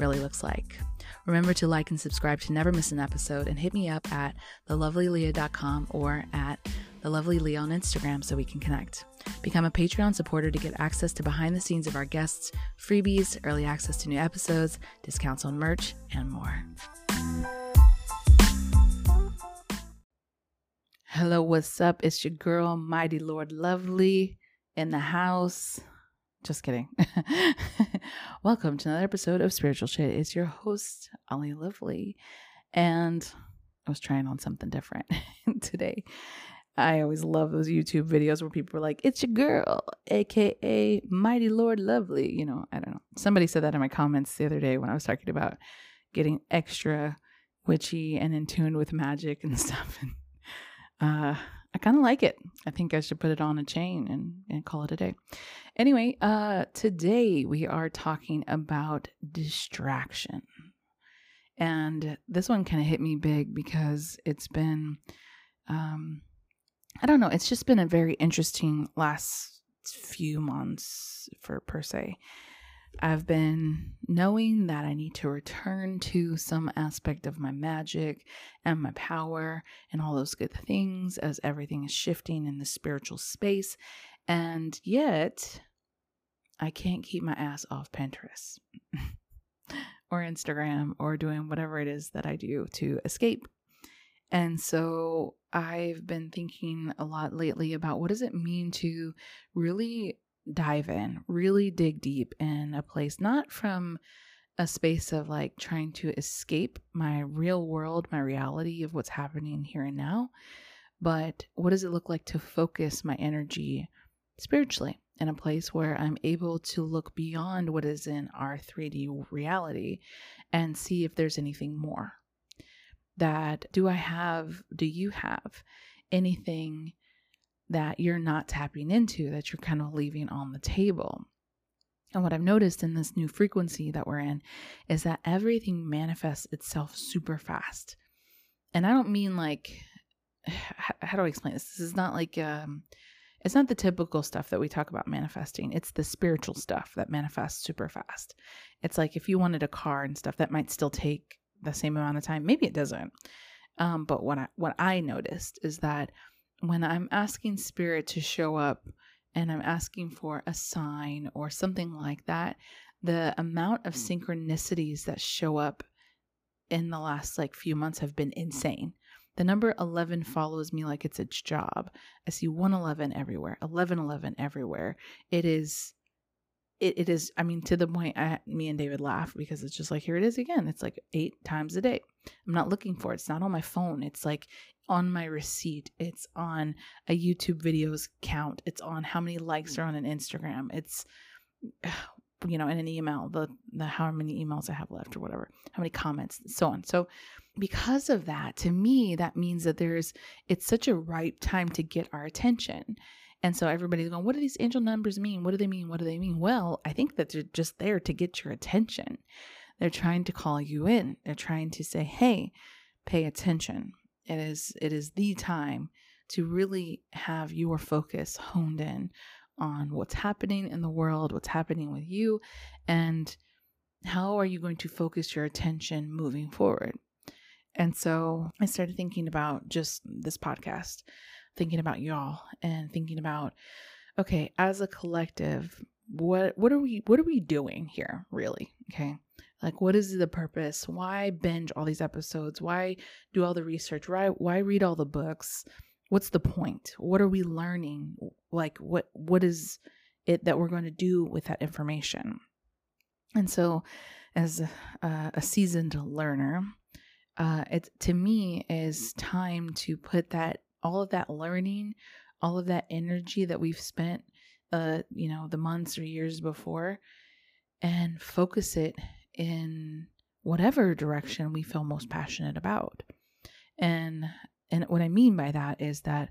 really looks like. Remember to like and subscribe to never miss an episode and hit me up at thelovelyleah.com or at thelovelyleah on Instagram so we can connect. Become a Patreon supporter to get access to behind the scenes of our guests, freebies, early access to new episodes, discounts on merch, and more. Hello, what's up? It's your girl, Mighty Lord Lovely, in the house. Just kidding. Welcome to another episode of Spiritual Shit. It's your host, Ollie Lovely. And I was trying on something different today. I always love those YouTube videos where people are like, it's your girl, aka Mighty Lord Lovely. You know, I don't know. Somebody said that in my comments the other day when I was talking about getting extra witchy and in tune with magic and stuff. And uh I kind of like it. I think I should put it on a chain and, and call it a day. Anyway, uh, today we are talking about distraction. And this one kind of hit me big because it's been, um, I don't know, it's just been a very interesting last few months for per se. I've been knowing that I need to return to some aspect of my magic and my power and all those good things as everything is shifting in the spiritual space. And yet, I can't keep my ass off Pinterest or Instagram or doing whatever it is that I do to escape. And so I've been thinking a lot lately about what does it mean to really dive in, really dig deep in a place, not from a space of like trying to escape my real world, my reality of what's happening here and now, but what does it look like to focus my energy spiritually in a place where I'm able to look beyond what is in our 3D reality and see if there's anything more. That do I have, do you have anything that you're not tapping into, that you're kind of leaving on the table. And what I've noticed in this new frequency that we're in is that everything manifests itself super fast. And I don't mean like, how do I explain this? This is not like, um, it's not the typical stuff that we talk about manifesting. It's the spiritual stuff that manifests super fast. It's like if you wanted a car and stuff, that might still take the same amount of time. Maybe it doesn't. Um, but what I what I noticed is that when I'm asking spirit to show up and I'm asking for a sign or something like that, the amount of synchronicities that show up in the last like few months have been insane. The number 11 follows me like it's its job. I see 111 everywhere, 1111 everywhere. It is it, it is i mean to the point I, me and david laugh because it's just like here it is again. It's like eight times a day. I'm not looking for it. It's not on my phone. It's like on my receipt. It's on a youtube videos count. It's on how many likes mm. are on an instagram. It's you know in an email the the how many emails i have left or whatever how many comments so on. So because of that to me that means that there's it's such a ripe time to get our attention and so everybody's going, what do these angel numbers mean? What do they mean? What do they mean? Well, I think that they're just there to get your attention. They're trying to call you in. They're trying to say, hey, pay attention. It is it is the time to really have your focus honed in on what's happening in the world, what's happening with you, and how are you going to focus your attention moving forward. And so I started thinking about just this podcast thinking about y'all and thinking about okay, as a collective, what what are we what are we doing here really? Okay? Like what is the purpose? Why binge all these episodes? Why do all the research? Why why read all the books? What's the point? What are we learning? Like what what is it that we're going to do with that information? And so as a, a seasoned learner, uh, it to me is time to put that all of that learning, all of that energy that we've spent uh, you know, the months or years before and focus it in whatever direction we feel most passionate about. And and what I mean by that is that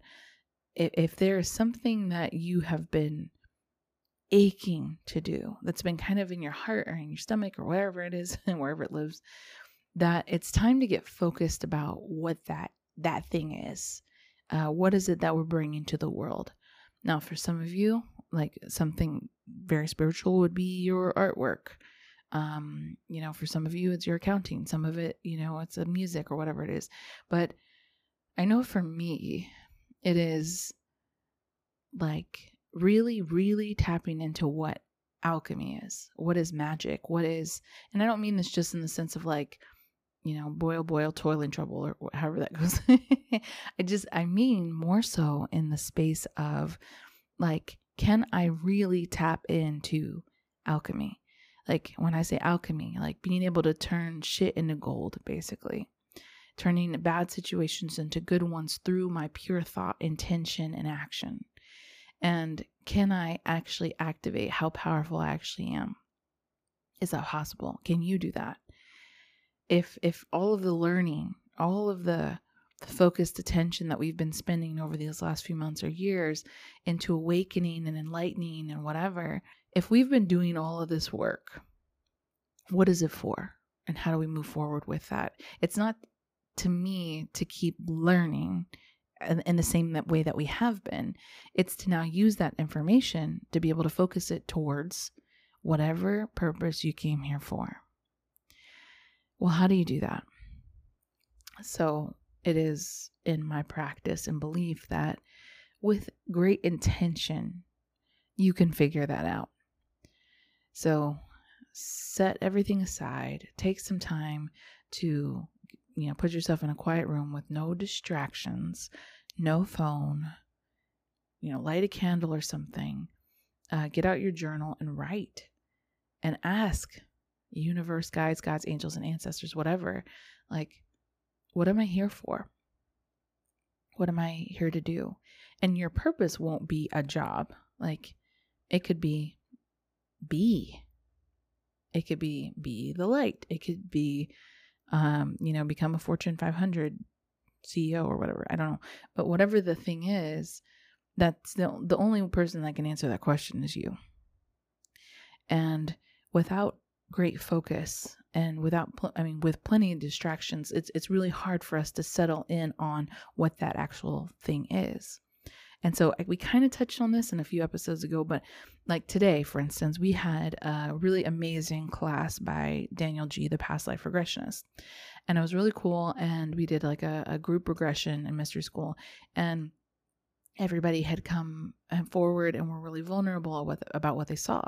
if, if there is something that you have been aching to do that's been kind of in your heart or in your stomach or wherever it is and wherever it lives that it's time to get focused about what that that thing is uh, what is it that we're bringing to the world now for some of you like something very spiritual would be your artwork um you know for some of you it's your accounting some of it you know it's a music or whatever it is but i know for me it is like really, really tapping into what alchemy is. What is magic? What is, and I don't mean this just in the sense of like, you know, boil, boil, toil in trouble, or however that goes. I just, I mean more so in the space of like, can I really tap into alchemy? Like when I say alchemy, like being able to turn shit into gold, basically. Turning bad situations into good ones through my pure thought, intention, and action. And can I actually activate how powerful I actually am? Is that possible? Can you do that? If if all of the learning, all of the the focused attention that we've been spending over these last few months or years into awakening and enlightening and whatever, if we've been doing all of this work, what is it for? And how do we move forward with that? It's not to me to keep learning in the same way that we have been. It's to now use that information to be able to focus it towards whatever purpose you came here for. Well, how do you do that? So, it is in my practice and belief that with great intention, you can figure that out. So, set everything aside, take some time to you know, put yourself in a quiet room with no distractions, no phone, you know, light a candle or something. Uh, get out your journal and write and ask universe, guides, gods, angels, and ancestors, whatever, like, what am I here for? What am I here to do? And your purpose won't be a job. Like, it could be be. It could be be the light. It could be um, you know, become a Fortune 500 CEO or whatever. I don't know. But whatever the thing is, that's the, the only person that can answer that question is you. And without great focus and without pl- I mean with plenty of distractions, it's it's really hard for us to settle in on what that actual thing is. And so we kind of touched on this in a few episodes ago, but like today, for instance, we had a really amazing class by Daniel G, the past life regressionist. And it was really cool. And we did like a, a group regression in mystery school. And everybody had come uh, forward and were really vulnerable with, about what they saw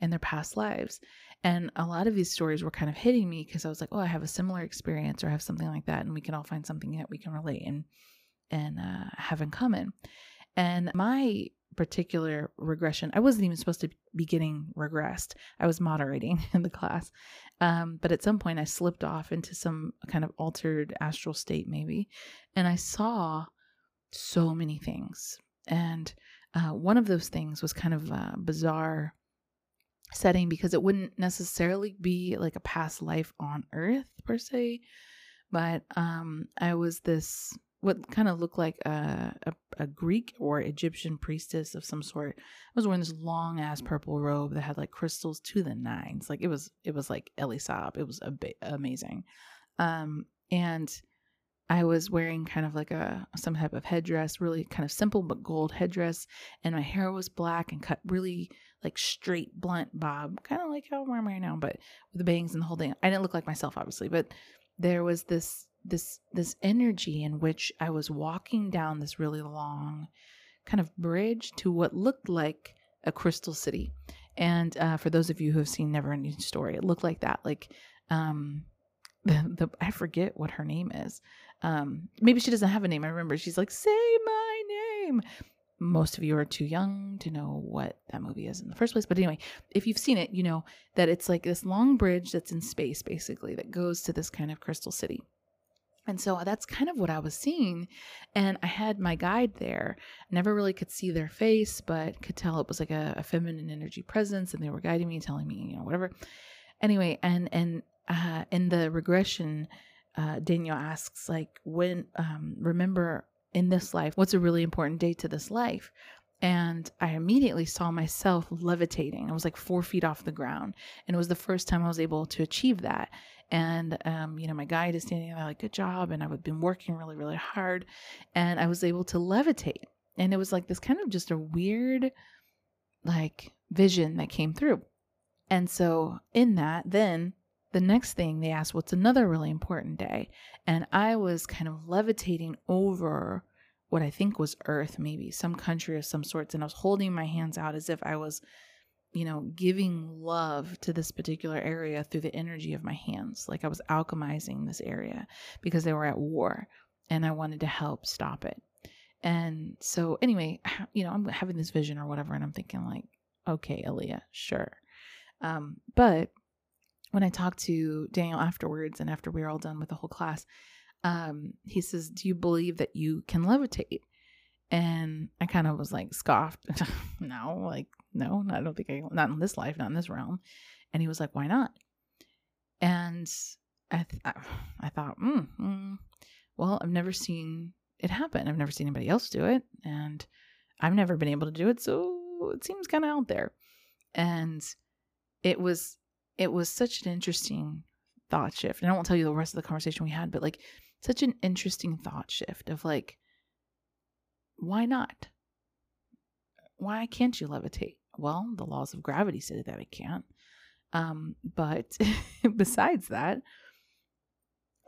in their past lives. And a lot of these stories were kind of hitting me because I was like, oh, I have a similar experience or I have something like that. And we can all find something that we can relate and, and uh, have in common. And my particular regression, I wasn't even supposed to be getting regressed. I was moderating in the class. Um, but at some point, I slipped off into some kind of altered astral state, maybe. And I saw so many things. And uh, one of those things was kind of a bizarre setting because it wouldn't necessarily be like a past life on earth per se but um i was this what kind of looked like a, a, a, Greek or Egyptian priestess of some sort. I was wearing this long ass purple robe that had like crystals to the nines. Like it was, it was like Elie Saab. It was a amazing. Um, and I was wearing kind of like a some type of headdress, really kind of simple but gold headdress, and my hair was black and cut really like straight, blunt bob, kind of like how I'm wearing right now, but with the bangs and the whole thing. I didn't look like myself, obviously, but there was this this this energy in which I was walking down this really long kind of bridge to what looked like a crystal city. And uh, for those of you who have seen Neverending Story, it looked like that. Like um, the, the I forget what her name is. Um, maybe she doesn't have a name. I remember she's like, "Say my name." Most of you are too young to know what that movie is in the first place. But anyway, if you've seen it, you know that it's like this long bridge that's in space, basically, that goes to this kind of crystal city. And so that's kind of what I was seeing. And I had my guide there. Never really could see their face, but could tell it was like a, a feminine energy presence. And they were guiding me, telling me, you know, whatever. Anyway, and and uh, in the regression, uh, Daniel asks, like, when um, remember in this life, what's a really important date to this life? And I immediately saw myself levitating. I was like four feet off the ground. And it was the first time I was able to achieve that. And, um, you know, my guide is standing there like, good job. And I've been working really, really hard. And I was able to levitate. And it was like this kind of just a weird, like, vision that came through. And so, in that, then the next thing they asked, what's another really important day? And I was kind of levitating over what I think was Earth, maybe some country of some sorts. And I was holding my hands out as if I was, you know, giving love to this particular area through the energy of my hands. Like I was alchemizing this area because they were at war and I wanted to help stop it. And so, anyway, you know, I'm having this vision or whatever, and I'm thinking, like, okay, Aaliyah, sure. Um, but when I talked to Daniel afterwards and after we were all done with the whole class, um, he says, Do you believe that you can levitate? And I kind of was like scoffed. no, like, no, I don't think I, not in this life, not in this realm. And he was like, Why not? And I, th- I thought, mm, mm, well, I've never seen it happen. I've never seen anybody else do it. And I've never been able to do it. So it seems kind of out there. And it was it was such an interesting thought shift. And I won't tell you the rest of the conversation we had, but like such an interesting thought shift of like, why not? Why can't you levitate? Well, the laws of gravity say that it can't. Um, but besides that,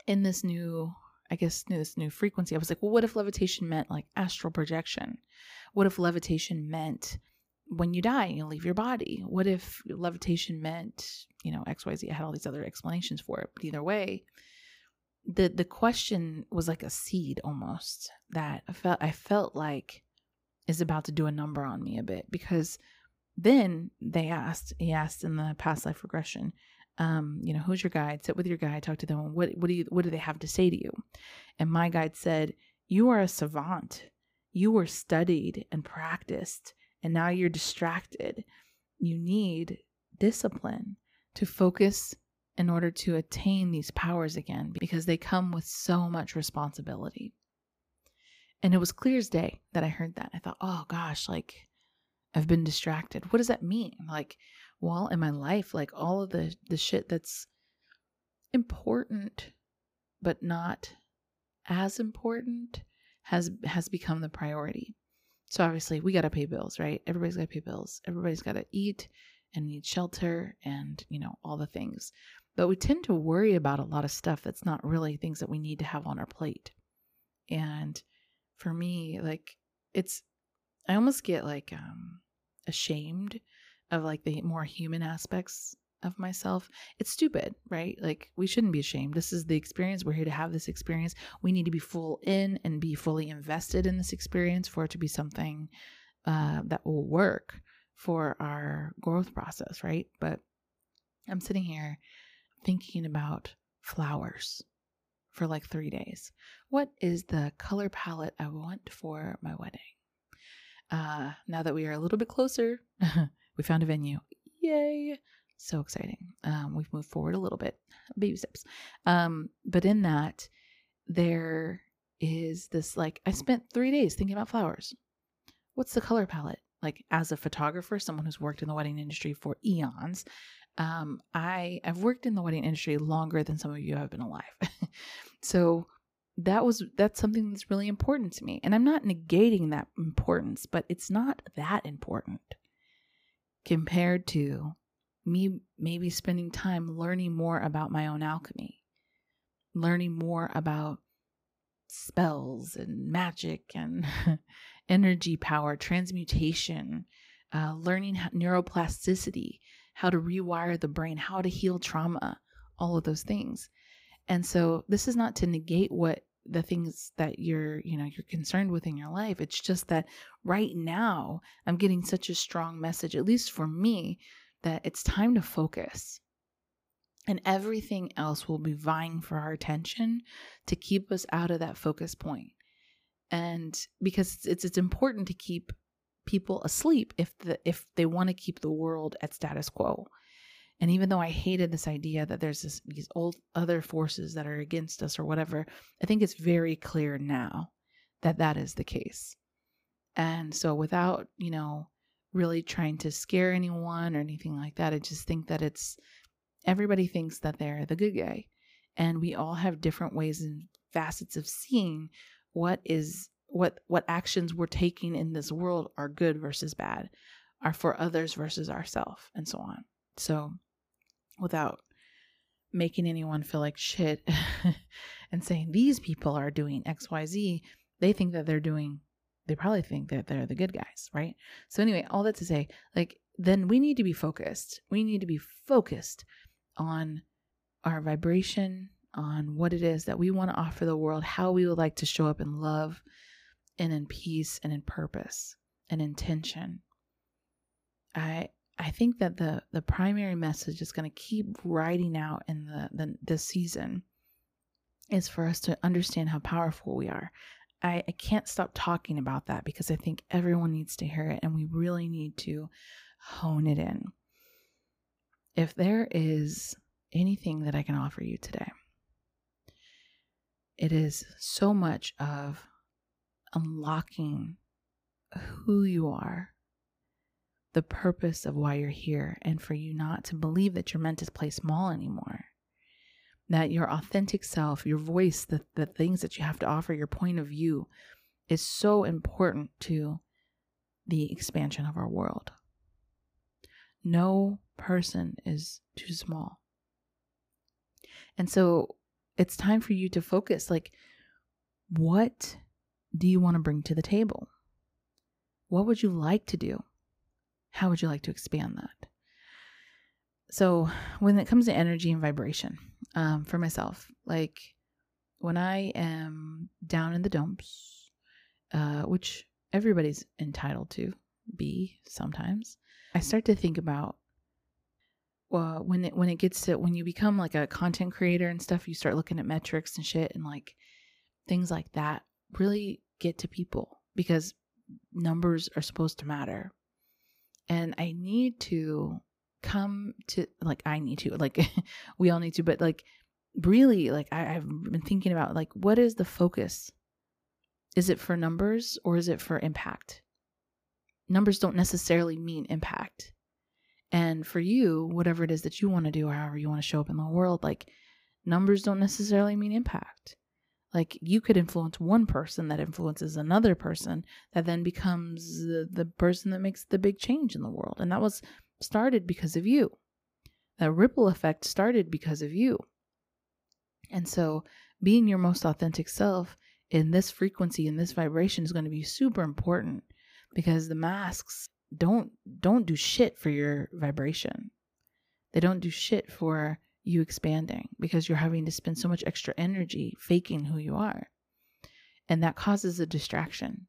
in this new, I guess, this new frequency, I was like, well, what if levitation meant like astral projection? What if levitation meant when you die, and you leave your body? What if levitation meant, you know, XYZ? I had all these other explanations for it. But either way, the the question was like a seed almost that I felt I felt like is about to do a number on me a bit because then they asked, he asked in the past life regression, um, you know, who's your guide? Sit with your guide, talk to them. What what do you what do they have to say to you? And my guide said, You are a savant. You were studied and practiced and now you're distracted. You need discipline to focus in order to attain these powers again because they come with so much responsibility. And it was clear as day that I heard that. I thought, oh gosh, like I've been distracted. What does that mean? Like, well, in my life, like all of the the shit that's important but not as important has has become the priority. So obviously, we got to pay bills, right? Everybody's got to pay bills. Everybody's got to eat and need shelter and, you know, all the things. But we tend to worry about a lot of stuff that's not really things that we need to have on our plate. And for me, like, it's, I almost get like um, ashamed of like the more human aspects of myself. It's stupid, right? Like we shouldn't be ashamed. This is the experience. We're here to have this experience. We need to be full in and be fully invested in this experience for it to be something uh, that will work for our growth process, right? But I'm sitting here thinking about flowers for like three days. What is the color palette I want for my wedding? Uh, now that we are a little bit closer, we found a venue. Yay! So exciting. Um, we've moved forward a little bit, baby steps. Um, but in that, there is this like, I spent three days thinking about flowers. What's the color palette? Like, as a photographer, someone who's worked in the wedding industry for eons, um, I I've worked in the wedding industry longer than some of you have been alive. so that was that's something that's really important to me. And I'm not negating that importance, but it's not that important compared to me maybe spending time learning more about my own alchemy, learning more about spells and magic and energy power, transmutation, uh, learning how, neuroplasticity, how to rewire the brain, how to heal trauma, all of those things. And so this is not to negate what the things that you're, you know, you're concerned with in your life. It's just that right now I'm getting such a strong message, at least for me, that it's time to focus. And everything else will be vying for our attention to keep us out of that focus point. And because it's, it's, it's important to keep people asleep if the if they want to keep the world at status quo. And even though I hated this idea that there's this, these old other forces that are against us or whatever, I think it's very clear now that that is the case. And so without, you know, really trying to scare anyone or anything like that, I just think that it's everybody thinks that they're the good guy. And we all have different ways and facets of seeing what is what what actions we're taking in this world are good versus bad, are for others versus ourselves, and so on. So without making anyone feel like shit and saying these people are doing XYZ, they think that they're doing they probably think that they're the good guys, right? So anyway, all that to say, like then we need to be focused. We need to be focused on our vibration, on what it is that we want to offer the world, how we would like to show up in love and in peace and in purpose and intention. I I think that the the primary message is going to keep riding out in the, the this season is for us to understand how powerful we are. I, I can't stop talking about that because I think everyone needs to hear it and we really need to hone it in. If there is anything that I can offer you today. It is so much of unlocking who you are, the purpose of why you're here, and for you not to believe that you're meant to play small anymore. That your authentic self, your voice, the, the things that you have to offer, your point of view is so important to the expansion of our world. No person is too small. And so it's time for you to focus like, what do you want to bring to the table? What would you like to do? How would you like to expand that? So, when it comes to energy and vibration, um, for myself, like when I am down in the dumps, uh, which everybody's entitled to be sometimes, I start to think about uh, when it when it gets to when you become like a content creator and stuff, you start looking at metrics and shit and like things like that really get to people because numbers are supposed to matter. And I need to come to like I need to like we all need to, but like really like I, I've been thinking about like what is the focus? Is it for numbers or is it for impact? Numbers don't necessarily mean impact and for you, whatever it is that you want to do, or however you want to show up in the world, like numbers don't necessarily mean impact. Like you could influence one person that influences another person that then becomes the, the person that makes the big change in the world. And that was started because of you. That ripple effect started because of you. And so being your most authentic self in this frequency, in this vibration is going to be super important because the masks don't don't do shit for your vibration. They don't do shit for you expanding because you're having to spend so much extra energy faking who you are. And that causes a distraction.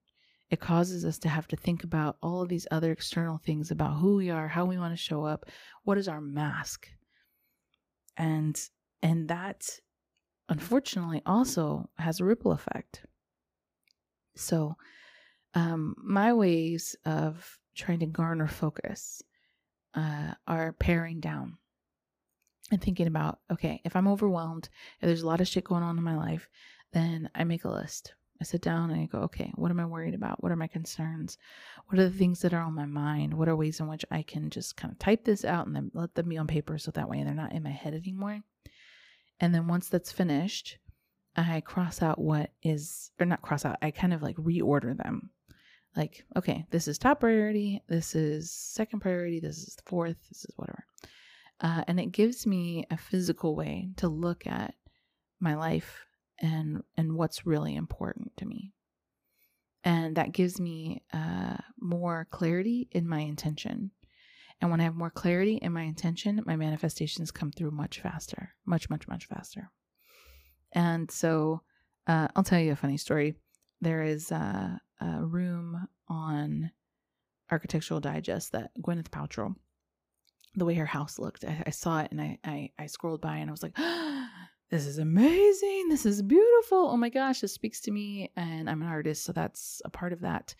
It causes us to have to think about all of these other external things about who we are, how we want to show up, what is our mask. And and that unfortunately also has a ripple effect. So um my ways of trying to garner focus uh, are paring down and thinking about okay, if I'm overwhelmed, if there's a lot of shit going on in my life, then I make a list. I sit down and I go, okay, what am I worried about? What are my concerns? What are the things that are on my mind? What are ways in which I can just kind of type this out and then let them be on paper so that way they're not in my head anymore? And then once that's finished, I cross out what is, or not cross out, I kind of like reorder them like okay this is top priority this is second priority this is fourth this is whatever uh, and it gives me a physical way to look at my life and and what's really important to me. And that gives me uh, more clarity in my intention. And when i have more clarity in my intention my manifestations come through much faster much much much faster. And so uh, i'll tell you a funny story. There is uh, a room on Architectural Digest that Gwyneth Paltrow the way her house looked. I, I saw it and I, I I scrolled by and I was like, this is amazing. This is beautiful. Oh my gosh, this speaks to me. And I'm an artist, so that's a part of that.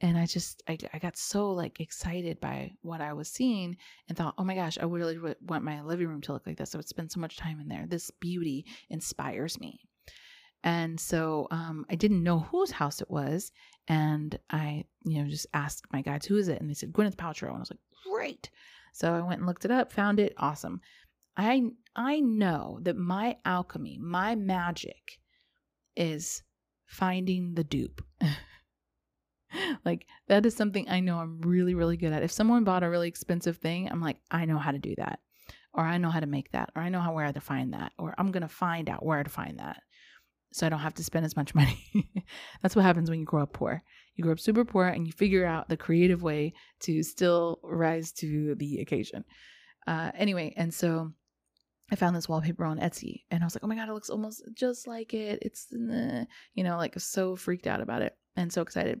And I just I, I got so like excited by what I was seeing and thought, oh my gosh, I really want my living room to look like this. I would spend so much time in there. This beauty inspires me. And so um, I didn't know whose house it was. And I, you know, just asked my guides, who is it? And they said, Gwyneth Paltrow. And I was like, great. So I went and looked it up, found it, awesome. I I know that my alchemy, my magic is finding the dupe. like that is something I know I'm really really good at. If someone bought a really expensive thing, I'm like, I know how to do that. Or I know how to make that, or I know how where to find that, or I'm going to find out where to find that so I don't have to spend as much money. That's what happens when you grow up poor. You grow up super poor and you figure out the creative way to still rise to the occasion. Uh, anyway, and so I found this wallpaper on Etsy and I was like, oh my God, it looks almost just like it. It's, you know, like so freaked out about it and so excited.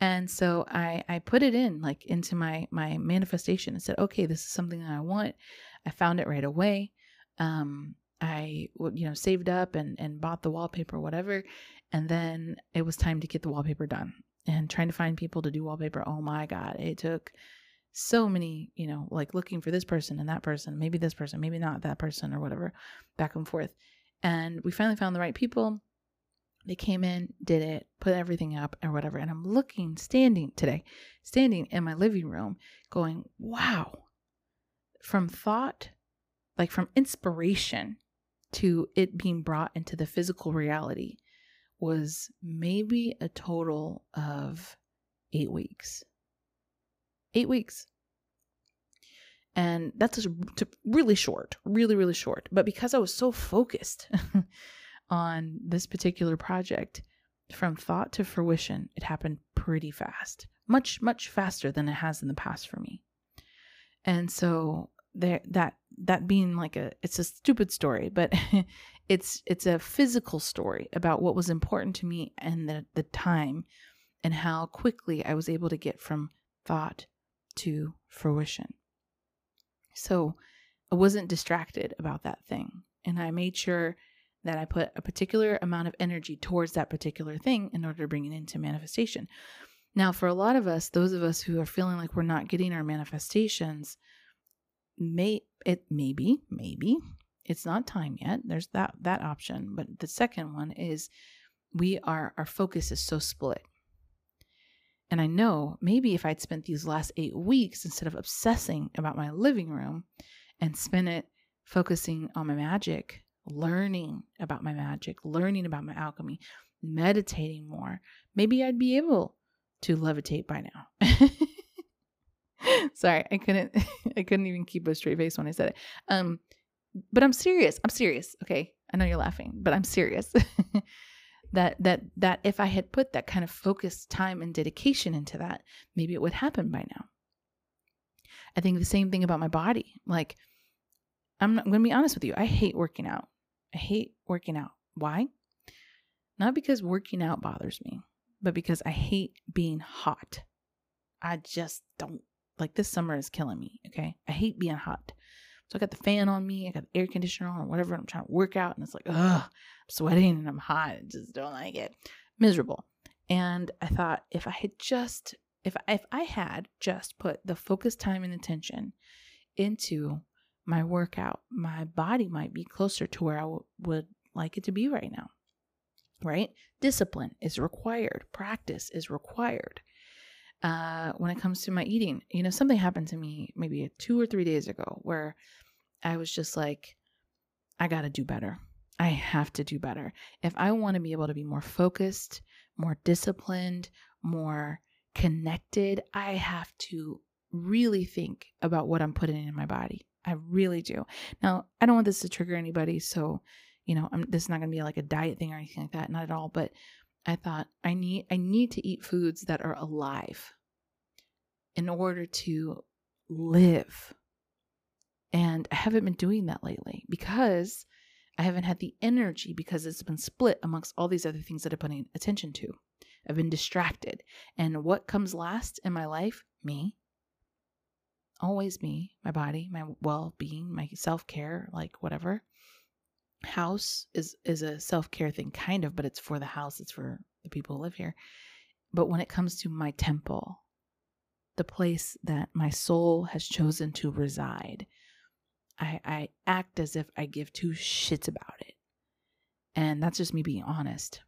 And so I, I put it in like into my, my manifestation and said, okay, this is something that I want. I found it right away. Um, I you know saved up and and bought the wallpaper whatever and then it was time to get the wallpaper done and trying to find people to do wallpaper oh my god it took so many you know like looking for this person and that person maybe this person maybe not that person or whatever back and forth. And we finally found the right people. They came in did it put everything up or whatever. And i'm looking standing today standing in my living room going wow. From thought like from inspiration to it being brought into the physical reality was maybe a total of eight weeks. Eight weeks. And that's really short, really, really short. But because I was so focused on this particular project, from thought to fruition, it happened pretty fast, much, much faster than it has in the past for me. And so there that that being like a it's a stupid story but it's it's a physical story about what was important to me and the the time and how quickly I was able to get from thought to fruition. So I wasn't distracted about that thing and I made sure that I put a particular amount of energy towards that particular thing in order to bring it into manifestation. Now for a lot of us those of us who are feeling like we're not getting our manifestations may it maybe maybe it's not time yet. There's that that option. But the second one is we are our focus is so split and i know maybe if i'd spent these last eight weeks instead of obsessing about my living room and spent it focusing on my magic learning about my magic learning about my alchemy meditating more maybe i'd be able to levitate by now Sorry, I couldn't I couldn't even keep a straight face when I said it. Um but I'm serious. I'm serious. Okay. I know you're laughing, but I'm serious. that that that if I had put that kind of focused time and dedication into that, maybe it would happen by now. I think the same thing about my body. Like I'm, I'm going to be honest with you. I hate working out. I hate working out. Why? Not because working out bothers me, but because I hate being hot. I just don't like this summer is killing me. Okay. I hate being hot. So I got the fan on me, I got the air conditioner on or whatever. I'm trying to work out and it's like, ugh, I'm sweating and I'm hot. I just don't like it. Miserable. And I thought if I had just if if I had just put the focus time and attention into my workout, my body might be closer to where I w- would like it to be right now. Right? Discipline is required, practice is required uh, when it comes to my eating. You know, something happened to me maybe two or three days ago where I was just like, I got to do better. I have to do better. If I want to be able to be more focused, more disciplined, more connected, I have to really think about what I'm putting in my body. I really do. Now, I don't want this to trigger anybody, so you know, I'm, this is not going to be like a diet thing or anything like that, not at all. But I thought I need I need to eat foods that are alive in order to live. And I haven't been doing that lately because I haven't had the energy because it's been split amongst all these other things that I'm putting attention to. I've been distracted. And what comes last in my life? Me. always me, my body, my well-being, my self-care, like whatever. House is is a self-care thing kind of, but it's for the house, it's for the people who live here. But when it comes to my temple, the place that my soul has chosen to reside, I, I act as if I give two shits about it. And that's just me being honest.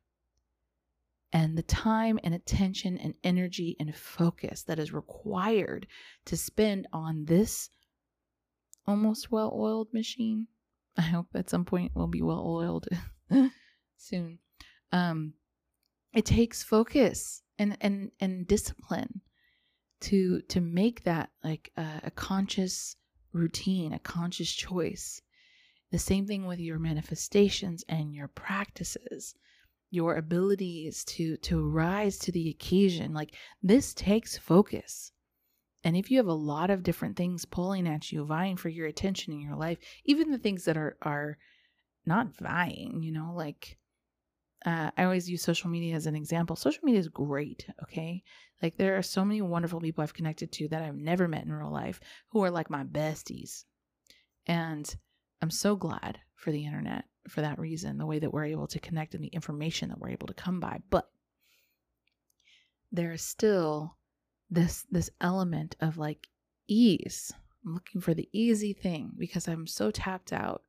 And the time and attention and energy and focus that is required to spend on this almost well oiled machine. I hope at some point we'll be well oiled soon. Um, it takes focus and, and, and discipline to to make that like a, a conscious routine, a conscious choice. The same thing with your manifestations and your practices, your abilities to to rise to the occasion. Like this takes focus. And if you have a lot of different things pulling at you, vying for your attention in your life, even the things that are are not vying, you know, like uh, I always use social media as an example. Social media is great, okay? Like there are so many wonderful people I've connected to that I've never met in real life who are like my besties. And I'm so glad for the internet for that reason, the way that we're able to connect and the information that we're able to come by. But there is still this this element of like ease. I'm looking for the easy thing because I'm so tapped out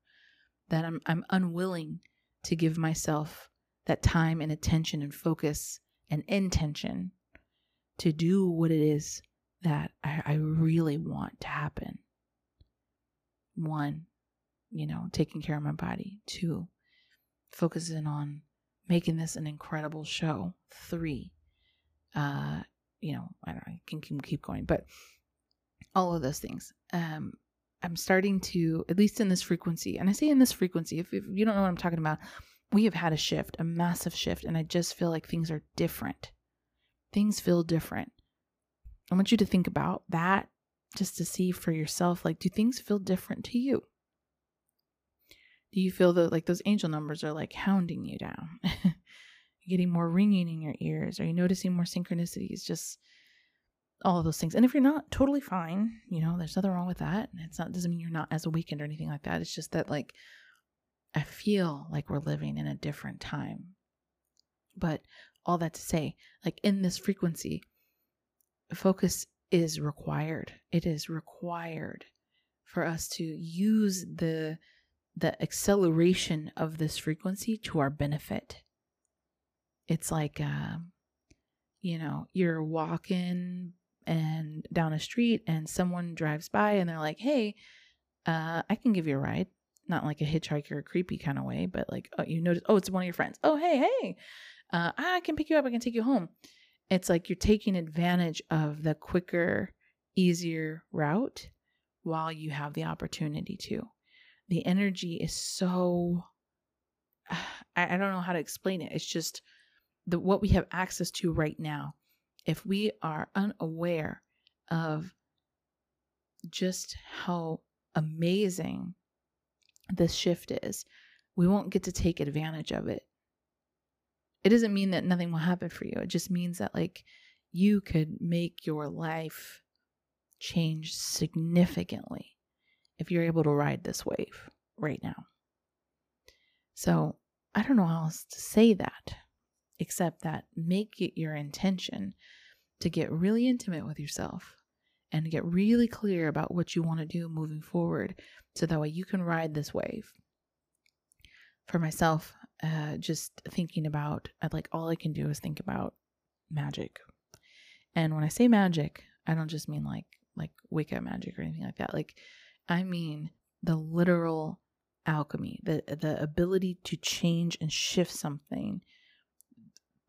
that I'm I'm unwilling to give myself that time and attention and focus and intention to do what it is that I, I really want to happen. One, you know, taking care of my body. Two, focusing on making this an incredible show. Three, uh, you know, I don't know, I can, can keep going, but all of those things. Um, I'm starting to, at least in this frequency, and I say in this frequency, if, if you don't know what I'm talking about, we have had a shift, a massive shift, and I just feel like things are different. Things feel different. I want you to think about that just to see for yourself like, do things feel different to you? Do you feel that like those angel numbers are like hounding you down? Getting more ringing in your ears? Are you noticing more synchronicities? Just all of those things. And if you're not totally fine, you know, there's nothing wrong with that. It's not doesn't mean you're not as awakened or anything like that. It's just that like I feel like we're living in a different time. But all that to say, like in this frequency, focus is required. It is required for us to use the the acceleration of this frequency to our benefit. It's like, uh, you know, you're walking and down a street, and someone drives by, and they're like, "Hey, uh, I can give you a ride." Not like a hitchhiker, creepy kind of way, but like oh, you notice, oh, it's one of your friends. Oh, hey, hey, uh, I can pick you up. I can take you home. It's like you're taking advantage of the quicker, easier route while you have the opportunity to. The energy is so, I, I don't know how to explain it. It's just the what we have access to right now. If we are unaware of just how amazing this shift is, we won't get to take advantage of it. It doesn't mean that nothing will happen for you. It just means that, like, you could make your life change significantly if you're able to ride this wave right now. So, I don't know how else to say that except that make it your intention to get really intimate with yourself and get really clear about what you want to do moving forward so that way you can ride this wave. For myself, uh, just thinking about like all I can do is think about magic. And when I say magic, I don't just mean like like Wicca magic or anything like that. Like I mean the literal alchemy, the the ability to change and shift something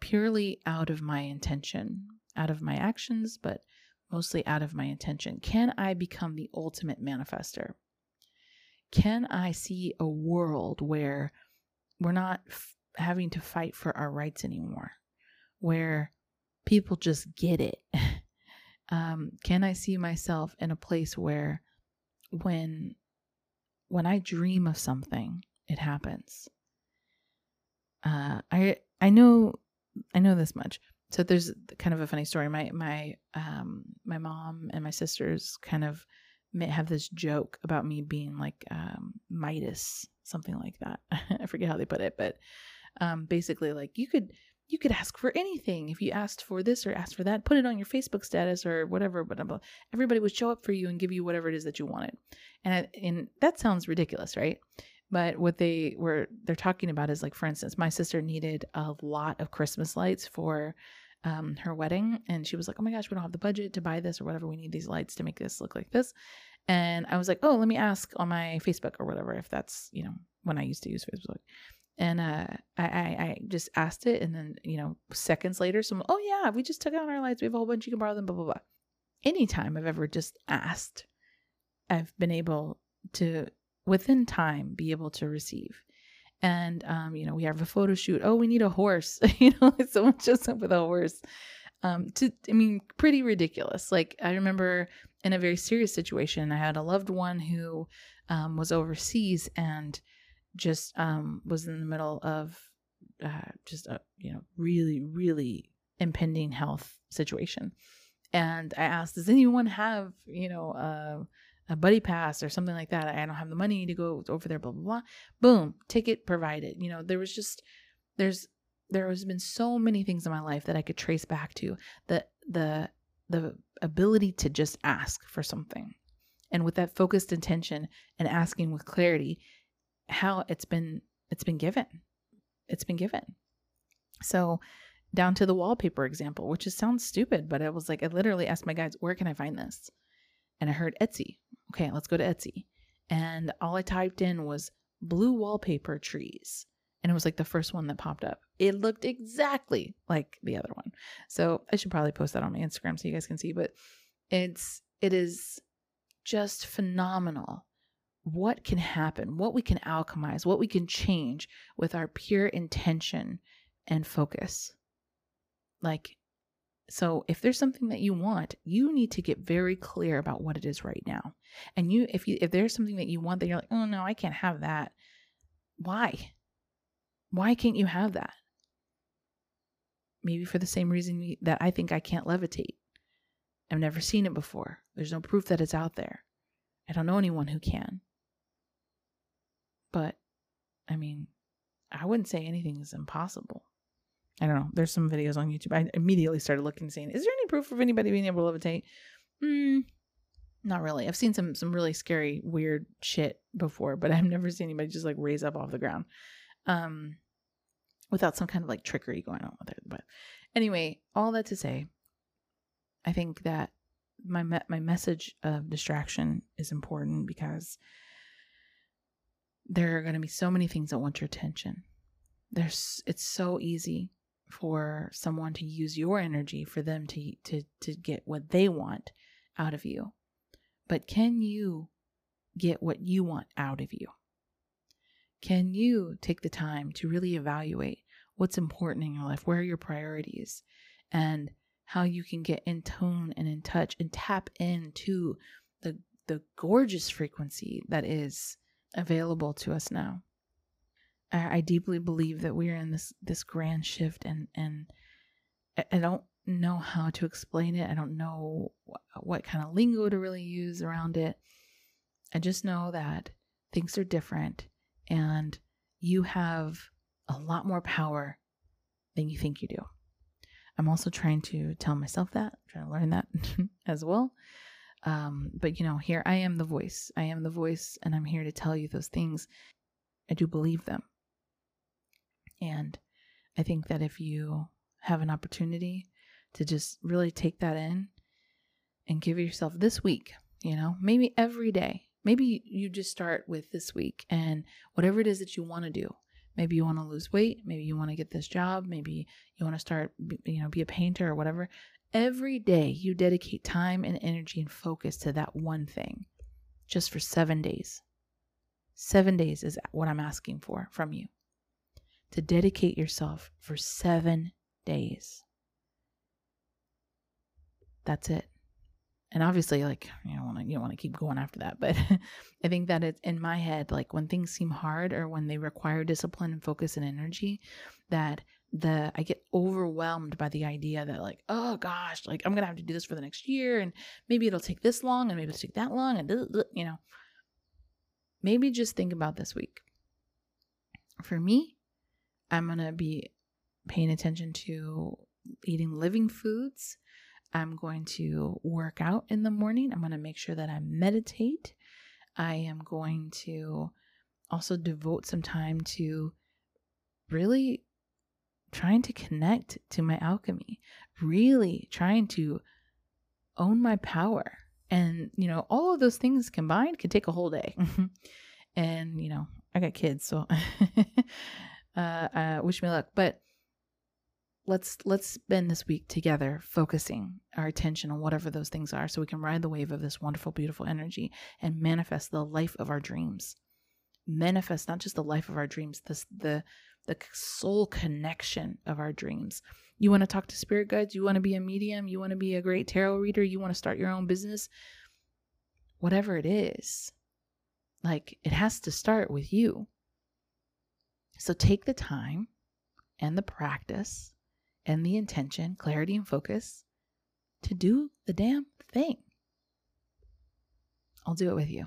purely out of my intention, out of my actions, but mostly out of my intention. Can I become the ultimate manifester? Can I see a world where we're not f- having to fight for our rights anymore, where people just get it? um, can I see myself in a place where when when I dream of something, it happens? Uh, I I know I know this much so there's kind of a funny story. My my um my mom and my sisters kind of have this joke about me being like um, Midas, something like that. I forget how they put it, but um, basically, like you could you could ask for anything if you asked for this or asked for that. Put it on your Facebook status or whatever. But everybody would show up for you and give you whatever it is that you wanted, and and that sounds ridiculous, right? But what they were they're talking about is like, for instance, my sister needed a lot of Christmas lights for um, her wedding, and she was like, "Oh my gosh, we don't have the budget to buy this or whatever. We need these lights to make this look like this." And I was like, "Oh, let me ask on my Facebook or whatever if that's you know when I used to use Facebook." And uh, I, I, I just asked it, and then you know seconds later, someone, "Oh yeah, we just took out our lights. We have a whole bunch. You can borrow them." Blah blah blah. Anytime I've ever just asked, I've been able to within time be able to receive and um, you know we have a photo shoot. Oh we need a horse. You know someone shows up with a horse. Um, to i mean pretty ridiculous. Like i remember in a very serious situation i had a loved one who um, was overseas and just um, was in the middle of uh, just a you know really really impending health situation. And i asked does anyone have you know uh, a buddy pass or something like that. I don't have the money to go over there, blah, blah, blah. Boom, ticket provided. You know, there was just, there's, there has been so many things in my life that I could trace back to the, the, the ability to just ask for something. And with that focused intention and asking with clarity, how it's been, it's been given. It's been given. So, down to the wallpaper example, which just sounds stupid, but I was like, I literally asked my guys, where can I find this? And I heard Etsy okay, let's go to Etsy. And all I typed in was blue wallpaper trees. And it was like the first one that popped up. It looked exactly like the other one. So I should probably post that on my Instagram so you guys can see. But it's it is just phenomenal what can happen, what we can alchemize, what we can change with our pure intention and focus. Like so if there's something that you want, you need to get very clear about what it is right now. And you if you if there's something that you want that you're like, "Oh no, I can't have that." Why? Why can't you have that? Maybe for the same reason that I think I can't levitate. I've never seen it before. There's no proof that it's out there. I don't know anyone who can. But I mean, I wouldn't say anything is impossible. I don't know. There's some videos on YouTube. I immediately started looking, saying, "Is there any proof of anybody being able to levitate?" Mm, not really. I've seen some some really scary, weird shit before, but I've never seen anybody just like raise up off the ground, um, without some kind of like trickery going on with it. But anyway, all that to say, I think that my me- my message of distraction is important because there are going to be so many things that want your attention. There's it's so easy for someone to use your energy for them to to to get what they want out of you. But can you get what you want out of you? Can you take the time to really evaluate what's important in your life, where are your priorities, and how you can get in tone and in touch and tap into the the gorgeous frequency that is available to us now. I, I deeply believe that we are in this this grand shift, and and I, don't know how to explain it. I don't know wh- what kind of lingo to really use around it. I just know that things are different, and you have a lot more power than you think you do. I'm also trying to tell myself that, I'm trying to learn that as well. Um, but you know, here I am the voice. I am the voice, and I'm here to tell you those things. I do believe them. And I think that if you have an opportunity to just really take that in and give yourself this week, you know, maybe every day, maybe you just start with this week and whatever it is that you want to do. Maybe you want to lose weight, maybe you want to get this job, maybe you want to start, you know, be a painter or whatever. Every day you dedicate time and energy and focus to that one thing just for seven days. Seven days is what I'm asking for from you to dedicate yourself for seven days. That's it. And obviously, like you don't want to you don't want to keep going after that, but I think that it's in my head, like when things seem hard or when they require discipline and focus and energy, that the I get overwhelmed by the idea that like, oh gosh, like I'm gonna have to do this for the next year, and maybe it'll take this long, and maybe it'll take that long, and you know, maybe just think about this week. For me, I'm gonna be paying attention to eating living foods. I'm going to work out in the morning. I'm going to make sure that I meditate. I am going to also devote some time to really trying to connect to my alchemy, really trying to own my power. And, you know, all of those things combined can take a whole day. Mm-hmm. and, you know, I got kids, so uh, uh, wish me luck. But let's let's spend this week together focusing our attention on whatever those things are so we can ride the wave of this wonderful beautiful energy and manifest the life of our dreams. Manifest not just the life of our dreams this the the soul connection of our dreams. You want to talk to spirit guides? You want to be a medium? You want to be a great tarot reader? You want to start your own business? Whatever it is like it has to start with you so take the time and the practice and the intention, clarity and focus to do the damn thing. I'll do it with you.